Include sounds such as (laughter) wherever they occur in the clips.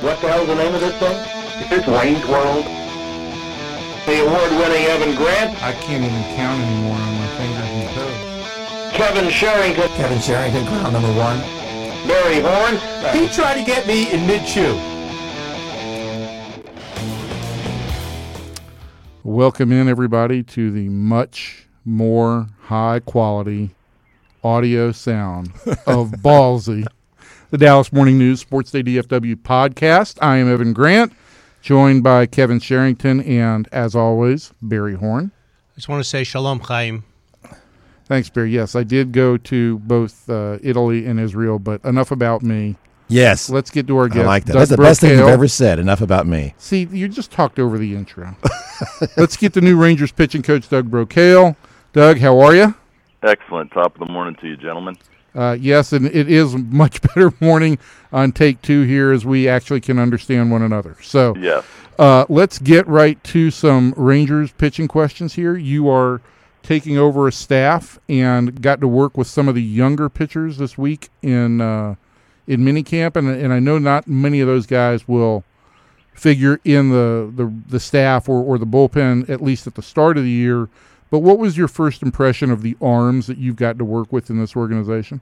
What the hell's the name of this thing? It's Wayne's World. The award-winning Evan Grant, I can't even count anymore on my fingers and toes. Kevin Sherrington, Kevin Sherrington, ground number one. Barry Horn, He tried to get me in mid-chew. Welcome in, everybody, to the much more high quality audio sound of (laughs) Ballsy, the Dallas Morning News Sports Day DFW podcast. I am Evan Grant, joined by Kevin Sherrington and, as always, Barry Horn. I just want to say shalom, Chaim. Thanks, Barry. Yes, I did go to both uh, Italy and Israel, but enough about me. Yes. Let's get to our guest. I like that. Doug That's the best thing you've ever said. Enough about me. See, you just talked over the intro. (laughs) Let's get the new Rangers pitching coach, Doug Brocail. Doug, how are you? Excellent. Top of the morning to you, gentlemen. Uh, yes, and it is much (laughs) better morning on take two here as we actually can understand one another. So Yes. uh, let's get right to some Rangers pitching questions here. You are taking over a staff and got to work with some of the younger pitchers this week in uh, in minicamp, and and I know not many of those guys will figure in the the, the staff or, or the bullpen at least at the start of the year. But what was your first impression of the arms that you've got to work with in this organization?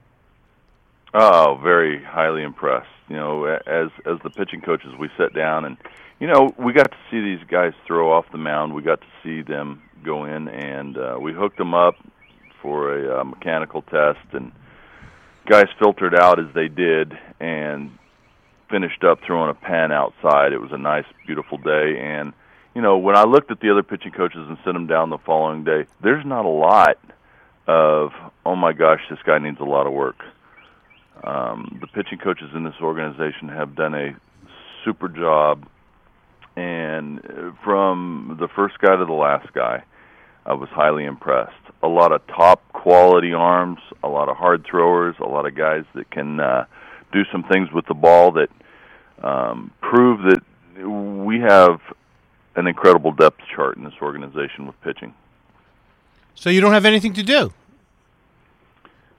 Oh, very highly impressed. You know, as as the pitching coaches, we sat down and, you know, we got to see these guys throw off the mound. We got to see them go in, and uh, we hooked them up for a uh, mechanical test, and guys filtered out as they did, and finished up throwing a pen outside. It was a nice, beautiful day, and you know, when I looked at the other pitching coaches and sent them down the following day, there's not a lot of, oh my gosh, this guy needs a lot of work. Um, the pitching coaches in this organization have done a super job, and uh, from the first guy to the last guy, I was highly impressed. A lot of top quality arms, a lot of hard throwers, a lot of guys that can uh, do some things with the ball that um, prove that we have an incredible depth chart in this organization with pitching. So you don't have anything to do.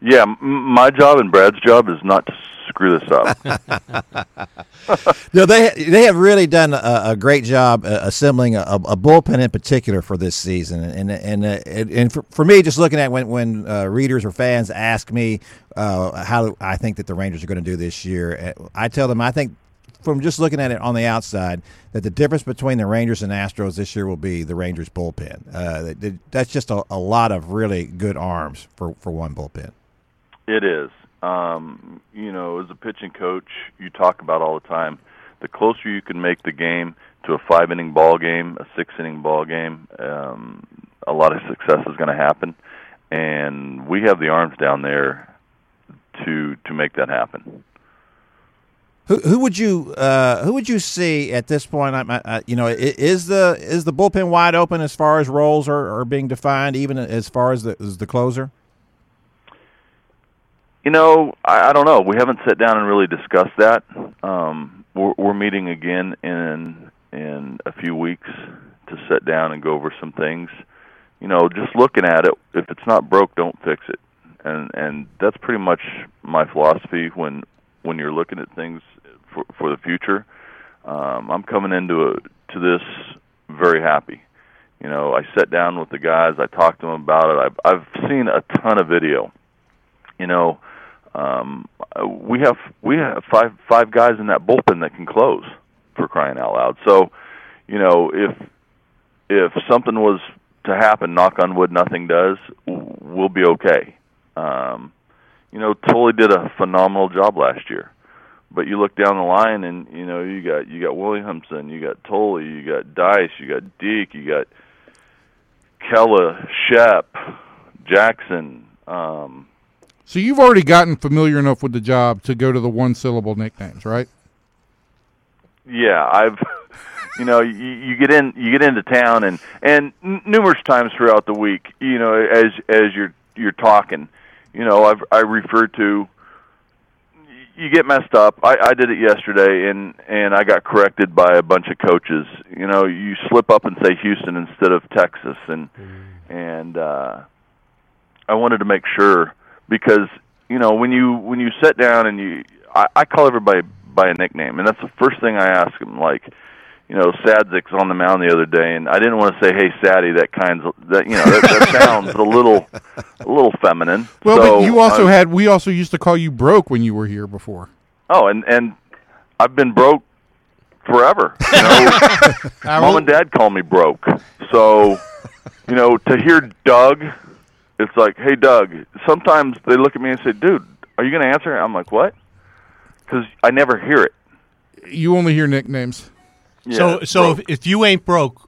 Yeah, m- my job and Brad's job is not to screw this up. (laughs) (laughs) No, they they have really done a, a great job uh, assembling a, a bullpen in particular for this season, and and uh, and, and for, for me, just looking at when when uh, readers or fans ask me uh, how I think that the Rangers are going to do this year, uh, I tell them I think from just looking at it on the outside that the difference between the Rangers and Astros this year will be the Rangers bullpen. Uh, that- that- that's just a, a lot of really good arms for for one bullpen. It is. Um, you know, as a pitching coach, you talk about all the time. The closer you can make the game to a five inning ball game, a six inning ball game, um, a lot of success is going to happen. And we have the arms down there to to make that happen. Who, who would you uh, who would you see at this point? I, I, you know, is the is the bullpen wide open as far as roles are, are being defined, even as far as the as the closer? You know, I, I don't know. We haven't sat down and really discussed that. Um, we're, we're meeting again in in a few weeks to sit down and go over some things. You know, just looking at it, if it's not broke, don't fix it, and and that's pretty much my philosophy when when you're looking at things for for the future. Um, I'm coming into a, to this very happy. You know, I sat down with the guys. I talked to them about it. I've I've seen a ton of video you know, um, we have we have five five guys in that bullpen that can close for crying out loud. So, you know, if if something was to happen, knock on wood, nothing does, we'll be okay. Um, you know, Tully did a phenomenal job last year. But you look down the line, and you know you got you got Williamson, you got Tully, you got Dice, you got Deke, you got Kela, Shep, Jackson. Um, So you've already gotten familiar enough with the job to go to the one syllable nicknames, right? Yeah, I've (laughs) you know you, you get in you get into town and and numerous times throughout the week, you know, as as you're you're talking, you know, I've I refer to you get messed up. I I did it yesterday and and I got corrected by a bunch of coaches. You know, you slip up and say Houston instead of Texas and and uh I wanted to make sure because you know when you when you sit down and you I, I call everybody by a nickname, and that's the first thing I ask them. Like, you know, Sadzeck's on the mound the other day, and I didn't want to say, "Hey, Saddy," that kinds of that. You know, that, that (laughs) sounds a little, a little feminine. Well, so but you also I'm- had we also used to call you broke when you were here before. Oh, and and I've been broke forever. You know, (laughs) mom and dad call me broke. So, you know, to hear Doug, it's like, hey, Doug. Sometimes they look at me and say, dude, are you going to answer? I'm like, what? Because I never hear it. You only hear nicknames. so Yeah, so broke. if, if you ain't broke,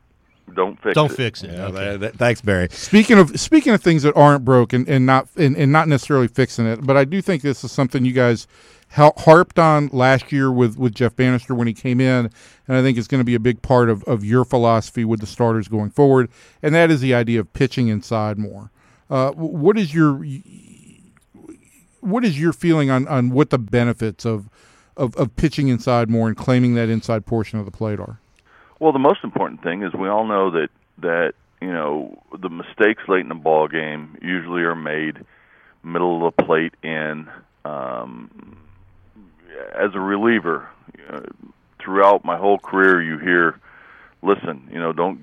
don't fix don't it. fix it. Yeah, Okay. that- that- thanks, Barry. Speaking of speaking of things that aren't broken and not and, and not necessarily fixing it, but I do think this is something you guys harped on last year with, with Jeff Banister when he came in, and I think it's going to be a big part of, of your philosophy with the starters going forward, and that is the idea of pitching inside more. Uh, what is your what is your feeling on, on what the benefits of, of of pitching inside more and claiming that inside portion of the plate are? Well, the most important thing is we all know that that you know the mistakes late in the ball game usually are made middle of the plate in. Um, as a reliever, uh, throughout my whole career, you hear, "Listen, you know, don't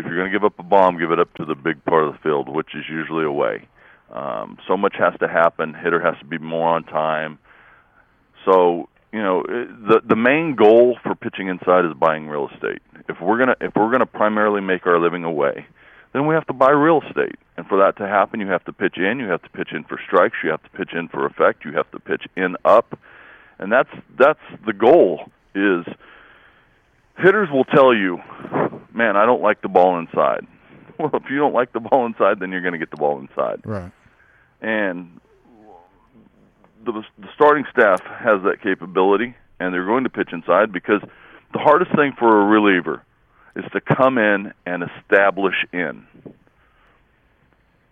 if you're going to give up a bomb, give it up to the big part of the field, which is usually away." Um, so much has to happen. Hitter has to be more on time. So you know the the main goal for pitching inside is buying real estate. If we're gonna if we're gonna primarily make our living away, then we have to buy real estate. And for that to happen, you have to pitch in. You have to pitch in for strikes. You have to pitch in for effect. You have to pitch in up, and that's that's the goal. Is hitters will tell you, man, I don't like the ball inside. (laughs) Well, if you don't like the ball inside, then you're going to get the ball inside Right. and the, the starting staff has that capability, and they're going to pitch inside because the hardest thing for a reliever is to come in and establish in.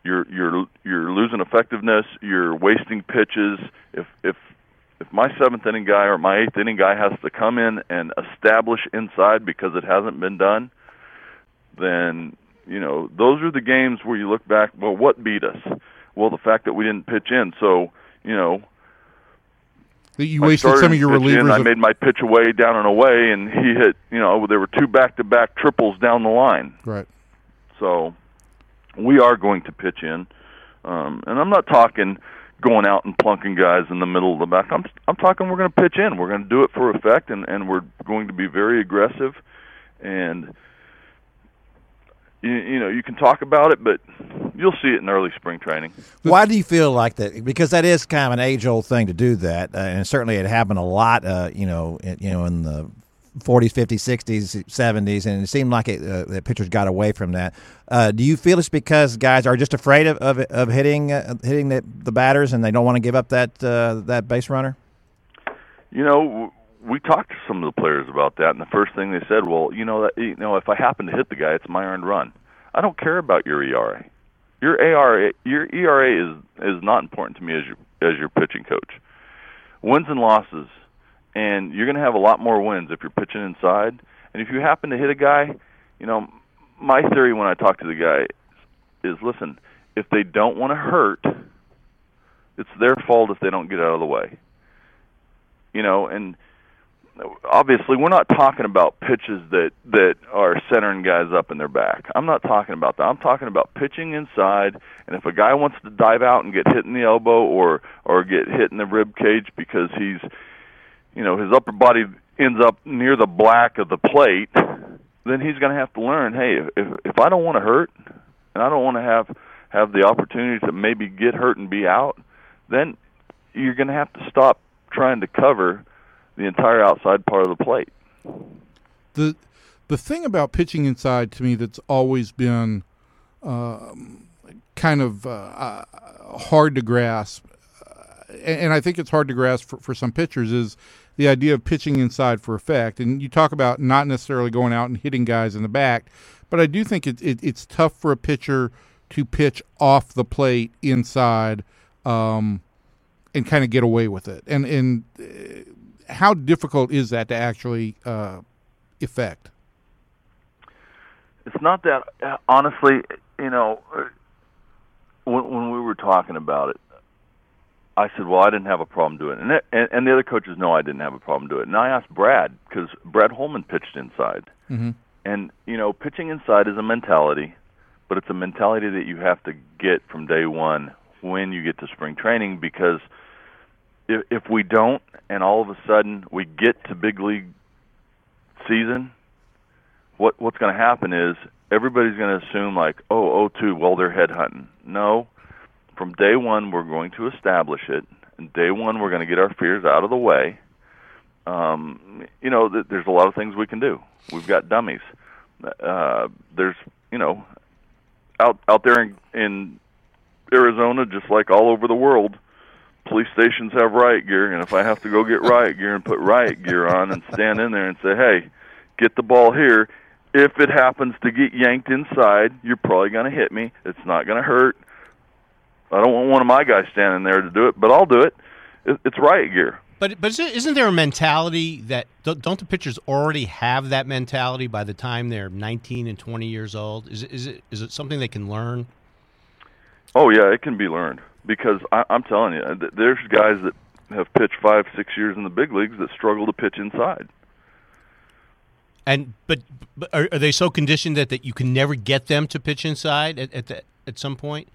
You're you're you're losing effectiveness. You're wasting pitches. If if if my seventh inning guy or my eighth inning guy has to come in and establish inside because it hasn't been done, then you know those are the games where you look back. Well, what beat us? Well, the fact that we didn't pitch in. So you know, That you wasted some of your pitching in, relievers. I made my pitch away down and away, and he hit. You know, there were two back-to-back triples down the line. right. So we are going to pitch in, um, and I'm not talking going out and plunking guys in the middle of the back. I'm I'm talking we're going to pitch in. We're going to do it for effect, and and we're going to be very aggressive, and you, you know you can talk about it, but you'll see it in early spring training. Why do you feel like that? Because that is kind of an age-old thing to do that, uh, and certainly it happened a lot. Uh, you know, in, you know, in the 40s, 50s, 60s, 70s, and it seemed like it, uh, that pitchers got away from that. Uh, do you feel it's because guys are just afraid of of, of hitting uh, hitting the, the batters, and they don't want to give up that uh, that base runner? You know, we talked to some of the players about that, and the first thing they said, "Well, you know, that you know, if I happen to hit the guy, it's my earned run. I don't care about your ERA. Your ARA, your ERA is is not important to me as your as your pitching coach. Wins and losses, and you're going to have a lot more wins if you're pitching inside. And if you happen to hit a guy, you know, my theory when I talk to the guy is, listen, if they don't want to hurt, it's their fault if they don't get out of the way you know, and obviously we're not talking about pitches that that are centering guys up in their back. I'm not talking about that. I'm talking about pitching inside, and if a guy wants to dive out and get hit in the elbow or or get hit in the rib cage because he's you know, his upper body ends up near the black of the plate, then he's going to have to learn, hey, if if I don't want to hurt and I don't want to have have the opportunity to maybe get hurt and be out, then you're going to have to stop trying to cover the entire outside part of the plate. the the thing about pitching inside to me that's always been um, kind of uh, uh, hard to grasp, uh, and, I think it's hard to grasp for, for some pitchers is the idea of pitching inside for effect. And you talk about not necessarily going out and hitting guys in the back, but I do think it, it, it's tough for a pitcher to pitch off the plate inside. Um, and kind of get away with it, and and uh, how difficult is that to actually uh, effect? It's not that uh, honestly, you know, uh, when when we were talking about it, I said, well, I didn't have a problem doing it, and, it, and and the other coaches know I didn't have a problem doing it. And I asked Brad because Brad Holman pitched inside, Mm-hmm. and you know, pitching inside is a mentality, but it's a mentality that you have to get from day one when you get to spring training because if if we don't, and all of a sudden we get to big league season, what what's going to happen is everybody's going to assume like, oh, oh, two, well, they're headhunting. No, from day one we're going to establish it, and day one we're going to get our fears out of the way. Um, you know, th- there's a lot of things we can do. We've got dummies. Uh, there's, you know, out out there in, in Arizona, just like all over the world, police stations have riot gear, and if I have to go get riot gear and put riot gear on and stand in there and say, "Hey, get the ball here," if it happens to get yanked inside, you're probably going to hit me. It's not going to hurt. I don't want one of my guys standing there to do it, but I'll do it. it it's riot gear. But but is- isn't there a mentality that don't don't the pitchers already have that mentality by the time they're 19 and 20 years old? Is it is it is it something they can learn? Oh yeah, it can be learned because I, I'm telling you, there's guys that have pitched five, six years in the big leagues that struggle to pitch inside. And but, but are, are they so conditioned that, that you can never get them to pitch inside at at, the, at some point?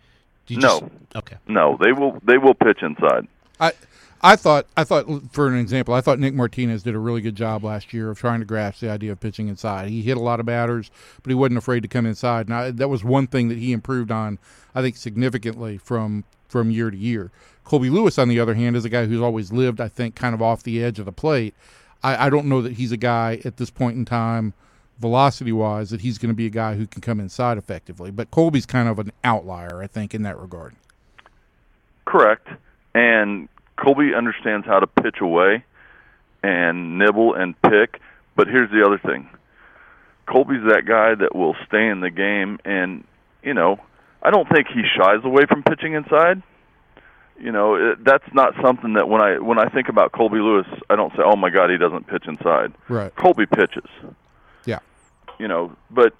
Do you No. Just, okay. No, they will. They will pitch inside. I I thought I thought for an example, I thought Nick Martinez did a really good job last year of trying to grasp the idea of pitching inside. He hit a lot of batters, but he wasn't afraid to come inside. Now that was one thing that he improved on, I think, significantly from from year to year. Colby Lewis, on the other hand, is a guy who's always lived, I think, kind of off the edge of the plate. I, I don't know that he's a guy at this point in time, velocity wise, that he's going to be a guy who can come inside effectively. But Colby's kind of an outlier, I think, in that regard. Correct. And Colby understands how to pitch away and nibble and pick. But here's the other thing Colby's that guy that will stay in the game. And, you know, I don't think he shies away from pitching inside. You know, it, that's not something that when I when I think about Colby Lewis, I don't say, "Oh my God, he doesn't pitch inside." Right. Colby pitches. Yeah. You know, but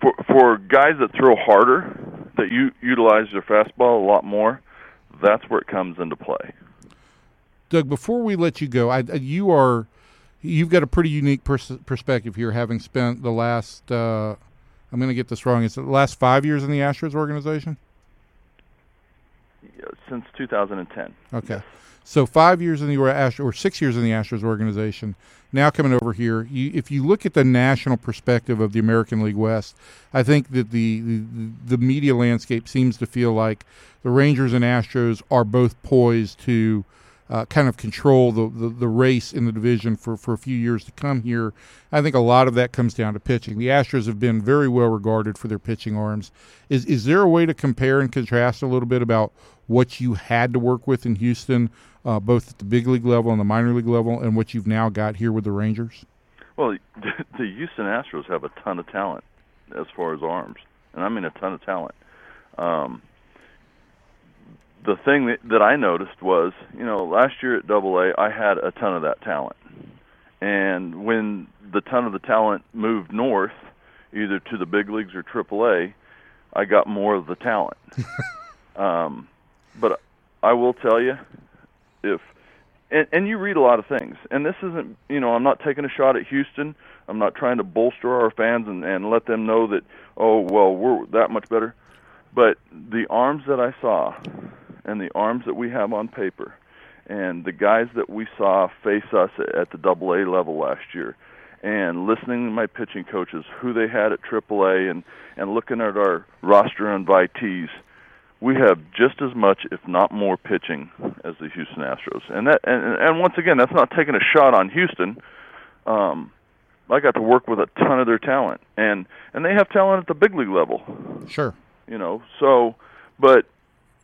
for for guys that throw harder, that you utilize their fastball a lot more, that's where it comes into play. Doug, before we let you go, I, you are you've got a pretty unique pers- perspective here, having spent the last uh, I'm going to get this wrong. Is it the last five years in the Astros organization? Yeah, Since 2010. Okay, so five years in the Astros or six years in the Astros organization. Now coming over here, you, if you look at the national perspective of the American League West, I think that the, the the media landscape seems to feel like the Rangers and Astros are both poised to uh, kind of control the, the, the race in the division for, for a few years to come here. I think a lot of that comes down to pitching. The Astros have been very well regarded for their pitching arms. Is is there a way to compare and contrast a little bit about what you had to work with in Houston, uh, both at the big league level and the minor league level, and what you've now got here with the Rangers? Well, (laughs) the Houston Astros have a ton of talent as far as arms, and I mean a ton of talent. Um, the thing that, that I noticed was, you know, last year at Double A, I had a ton of that talent, and when the ton of the talent moved north, either to the big leagues or Triple A, I got more of the talent. (laughs) um, but I will tell you, if and, and you read a lot of things, and this isn't, you know, I'm not taking a shot at Houston. I'm not trying to bolster our fans and, and let them know that, oh, well, we're that much better. But the arms that I saw, and the arms that we have on paper, and the guys that we saw face us at the Double A level last year, and listening to my pitching coaches, who they had at Triple A, and and looking at our roster invitees, we have just as much, if not more, pitching as the Houston Astros. And that, and, and once again, that's not taking a shot on Houston. Um, I got to work with a ton of their talent, and and they have talent at the big league level. Sure. You know, so, but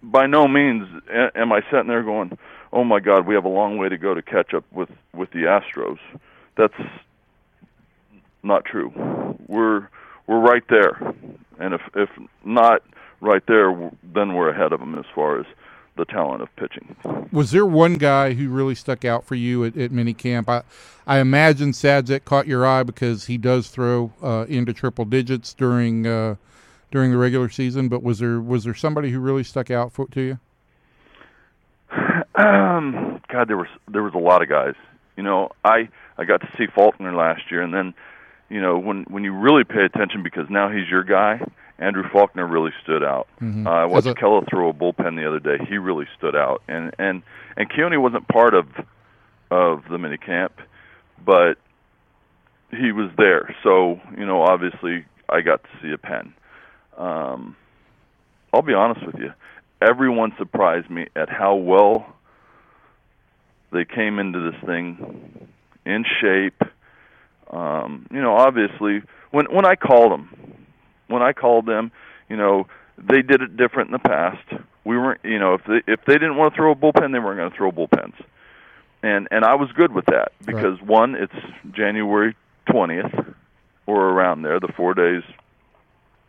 by no means am I sitting there going, "Oh my God, we have a long way to go to catch up with with the Astros." That's not true. We're we're right there, and if if not right there, then we're ahead of them as far as the talent of pitching. Was there one guy who really stuck out for you at, at minicamp? I, I imagine Sadzeck caught your eye because he does throw uh, into triple digits during uh, during the regular season. But was there was there somebody who really stuck out for, to you? (sighs) Um, God, there was there was a lot of guys. You know, I I got to see Faulkner last year, and then, you know, when when you really pay attention because now he's your guy. Andrew Faulkner really stood out. Mhm. Uh, I watched a- Kello throw a bullpen the other day. He really stood out, and and and Keone wasn't part of of the mini camp, but he was there. So you know, obviously, I got to see a pen. Um, I'll be honest with you. Everyone surprised me at how well they came into this thing in shape. Um, you know, obviously, when when I called them, when I called them, you know, they did it different in the past. We weren't, you know, if they if they didn't want to throw a bullpen, they weren't going to throw bullpens, and and I was good with that because one, it's January twentieth or around there, the four days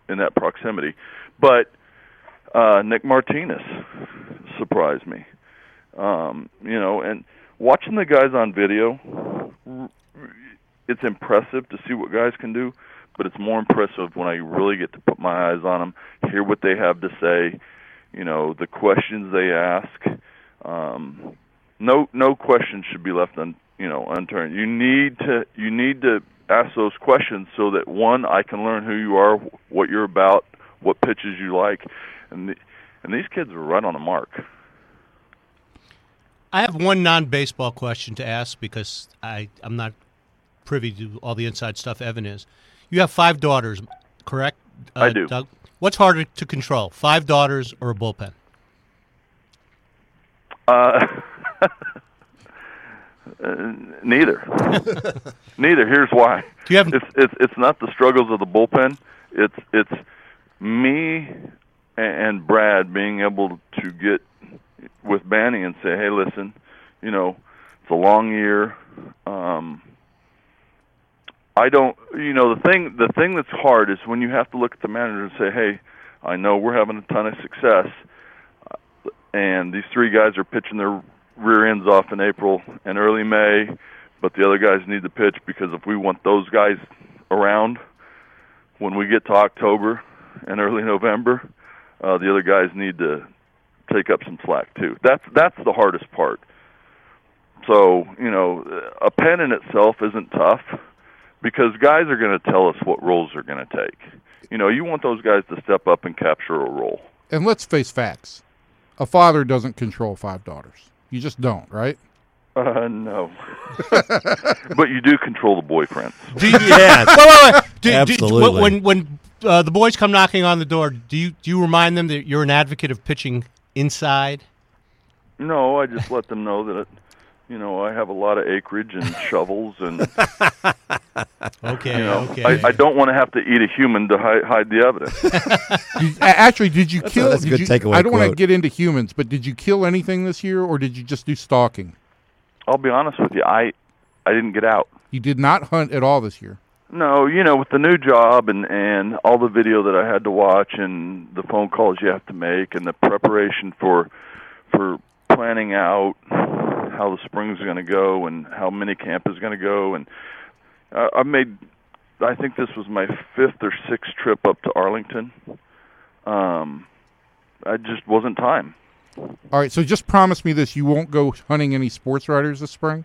in that proximity, but uh, Nick Martinez surprised me. Um, you know, and watching the guys on video, it's impressive to see what guys can do, but it's more impressive when I really get to put my eyes on them, hear what they have to say, you know, the questions they ask. Um, no, no question should be left un, you know, unturned. You need to, you need to ask those questions so that one, I can learn who you are, what you're about, what pitches you like, and the, and these kids are right on the mark. I have one non-baseball question to ask because I I'm not privy to all the inside stuff. Evan is. You have five daughters, correct? Uh, I do. Doug? What's harder to control, five daughters or a bullpen? Uh, (laughs) uh, neither. (laughs) neither. Here's why. Do you have- It's it's it's not the struggles of the bullpen. It's it's me and Brad being able to get with Banny and say, hey, listen, you know, it's a long year. Um, I don't, you know, the thing the thing that's hard is when you have to look at the manager and say, hey, I know we're having a ton of success and these three guys are pitching their rear ends off in April and early May, but the other guys need to pitch because if we want those guys around when we get to October and early November, uh, the other guys need to take up some slack too. That's that's the hardest part. So you know, a pen in itself isn't tough because guys are going to tell us what roles they're going to take. You know, you want those guys to step up and capture a role. And let's face facts. A father doesn't control five daughters. You just don't, right? Uh, no. (laughs) but you do control the boyfriends. Do you, Yes. (laughs) wait, wait, wait. Do, do- Absolutely. when when uh, the boys come knocking on the door, do you do you remind them that you're an advocate of pitching inside? No, I just let them know that, you know, I have a lot of acreage and (laughs) shovels, and Okay, you know, okay. I, I don't want to have to eat a human to hide, hide the evidence. (laughs) Did, actually, did you That's a- kill? that's a good you, takeaway I don't want to get into humans, but did you kill anything this year, or did you just do stalking? I'll be honest with you, I, I didn't get out. You did not hunt at all this year. No, you know, with the new job and and all the video that I had to watch and the phone calls you have to make and the preparation for for planning out how the spring's going to go and how mini camp is going to go and uh, I made I think this was my fifth or sixth trip up to Arlington. Um I just wasn't time. All right, so just promise me this: you won't go hunting any sports writers this spring.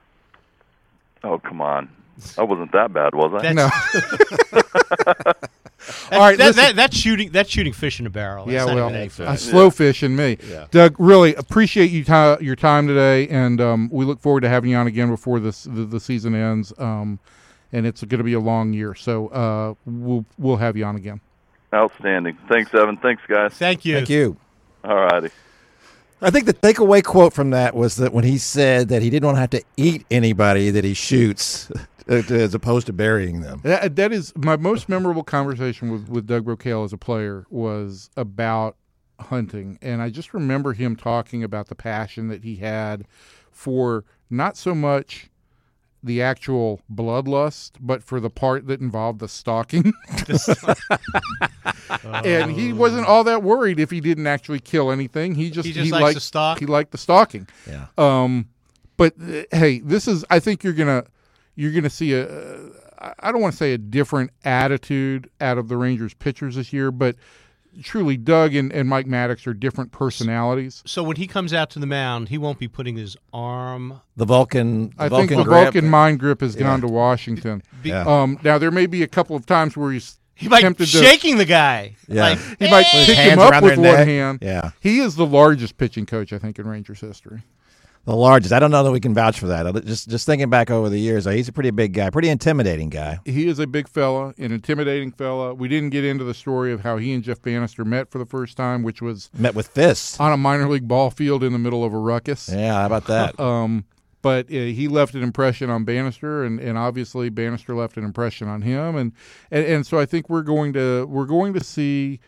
Oh, come on. I wasn't that bad, was I? That's- No. That- (laughs) (laughs) All right, that, that, that's shooting. That's shooting fish in a barrel. That's yeah, well, even egg fish. a slow fish in me. Yeah. Doug, really appreciate you ti- your time today, and um, we look forward to having you on again before this the, the season ends. Um, and it's going to be a long year, so uh, we'll we'll have you on again. Outstanding. Thanks, Evan. Thanks, guys. Thank you. Thank you. All righty. I think the takeaway quote from that was that when he said that he didn't want to have to eat anybody that he shoots, (laughs) uh, as opposed to burying them. That, that is my most memorable conversation with, with Doug Brocail as a player was about hunting. And I just remember him talking about the passion that he had for not so much the actual bloodlust, but for the part that involved the stalking. (laughs) and he wasn't all that worried if he didn't actually kill anything. He just He just likes liked to stalk? He liked the stalking. Yeah. Um, but uh, hey, this is. I think you're gonna you're gonna see a. Uh, I don't want to say a different attitude out of the Rangers pitchers this year, but truly, Doug and, and Mike Maddux are different personalities. So when he comes out to the mound, he won't be putting his arm. The Vulcan. The I Vulcan think the grip. Vulcan mind grip has gone to Washington. Be- Yeah. Um, now there may be a couple of times where he's He might tempted to shaking the guy. Yeah. Like, he might pick him up with one neck. hand. Yeah. He is the largest pitching coach I think in Rangers history. The largest. I don't know that we can vouch for that. Just just thinking back over the years, he's a pretty big guy, pretty intimidating guy. He is a big fella, an intimidating fella. We didn't get into the story of how he and Jeff Banister met for the first time, which was Met with fists. on a minor league ball field in the middle of a ruckus. Yeah, how about that? (laughs) Um, but uh, he left an impression on Banister, and, and obviously Banister left an impression on him, and, and and so I think we're going to we're going to see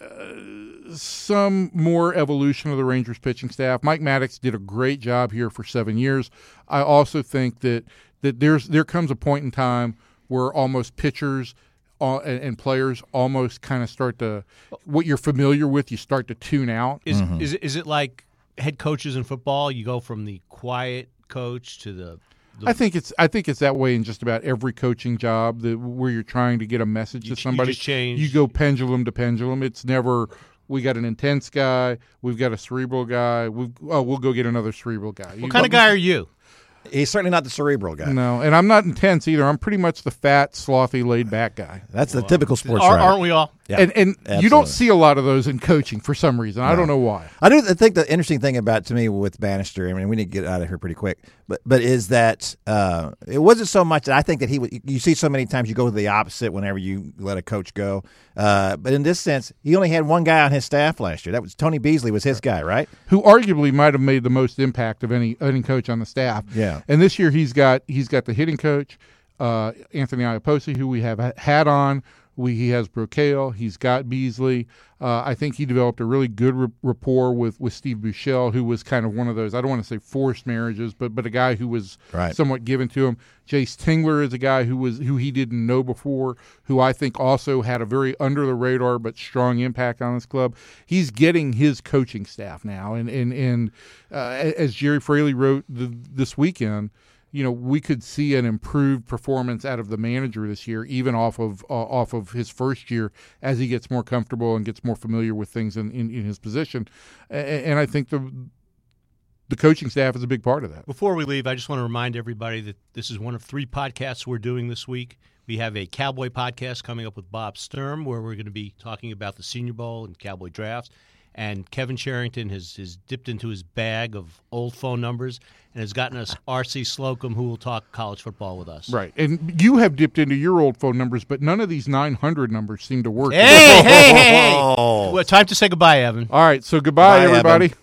uh, some more evolution of the Rangers pitching staff. Mike Maddux did a great job here for seven years. I also think that that there's there comes a point in time where almost pitchers. Uh, and, and players almost kind of start to what you're familiar with. You start to tune out. is Mm-hmm. is it, is it like head coaches in football? You go from the quiet coach to the. The I think it's I think it's that way in just about every coaching job that where you're trying to get a message You to ch- you somebody. just change. You go pendulum to pendulum. It's never we got an intense guy, we've got a cerebral guy. We've oh we'll go get another cerebral guy. what kind of guy are you? He's certainly not the cerebral guy. No, and I'm not intense either. I'm pretty much the fat, slothy, laid back guy. That's the typical sports Are, aren't we all? Yeah, and and you don't see a lot of those in coaching for some reason. I don't know why. I do I think the interesting thing about to me with Banister, I mean, we need to get out of here pretty quick, but but is that uh, it wasn't so much that I think that he would. You see so many times you go to the opposite whenever you let a coach go, uh, but in this sense, he only had one guy on his staff last year. That was Tony Beasley was his guy, right? who arguably might have made the most impact of any any coach on the staff. Yeah. And this year he's got he's got the hitting coach, uh, Anthony Iapoce, who we have had on. We, he has Brocail. He's got Beasley. Uh, I think he developed a really good r- rapport with, with Steve Buechele, who was kind of one of those I don't want to say forced marriages, but but a guy who was Right. somewhat given to him. Jayce Tingler is a guy who was who he didn't know before, who I think also had a very under the radar but strong impact on this club. He's getting his coaching staff now, and and and uh, as Gerry Fraley wrote the, this weekend, you know we could see an improved performance out of the manager this year, even off of uh, off of his first year as he gets more comfortable and gets more familiar with things in, in, in his position, A- a- and I think the the coaching staff is a big part of that. Before we leave, I just want to remind everybody that this is one of three podcasts we're doing this week. We have a Cowboy podcast coming up with Bob Sturm, where we're going to be talking about the Senior Bowl and Cowboy drafts. And Kevin Sherrington has, has dipped into his bag of old phone numbers and has gotten us (laughs) R.C. Slocum, who will talk college football with us. Right. And you have dipped into your old phone numbers, but none of these 900 numbers seem to work. Hey, hey, hey, hey! (laughs) Well, time to say goodbye, Evan. All right. So goodbye, Bye, Evan. everybody.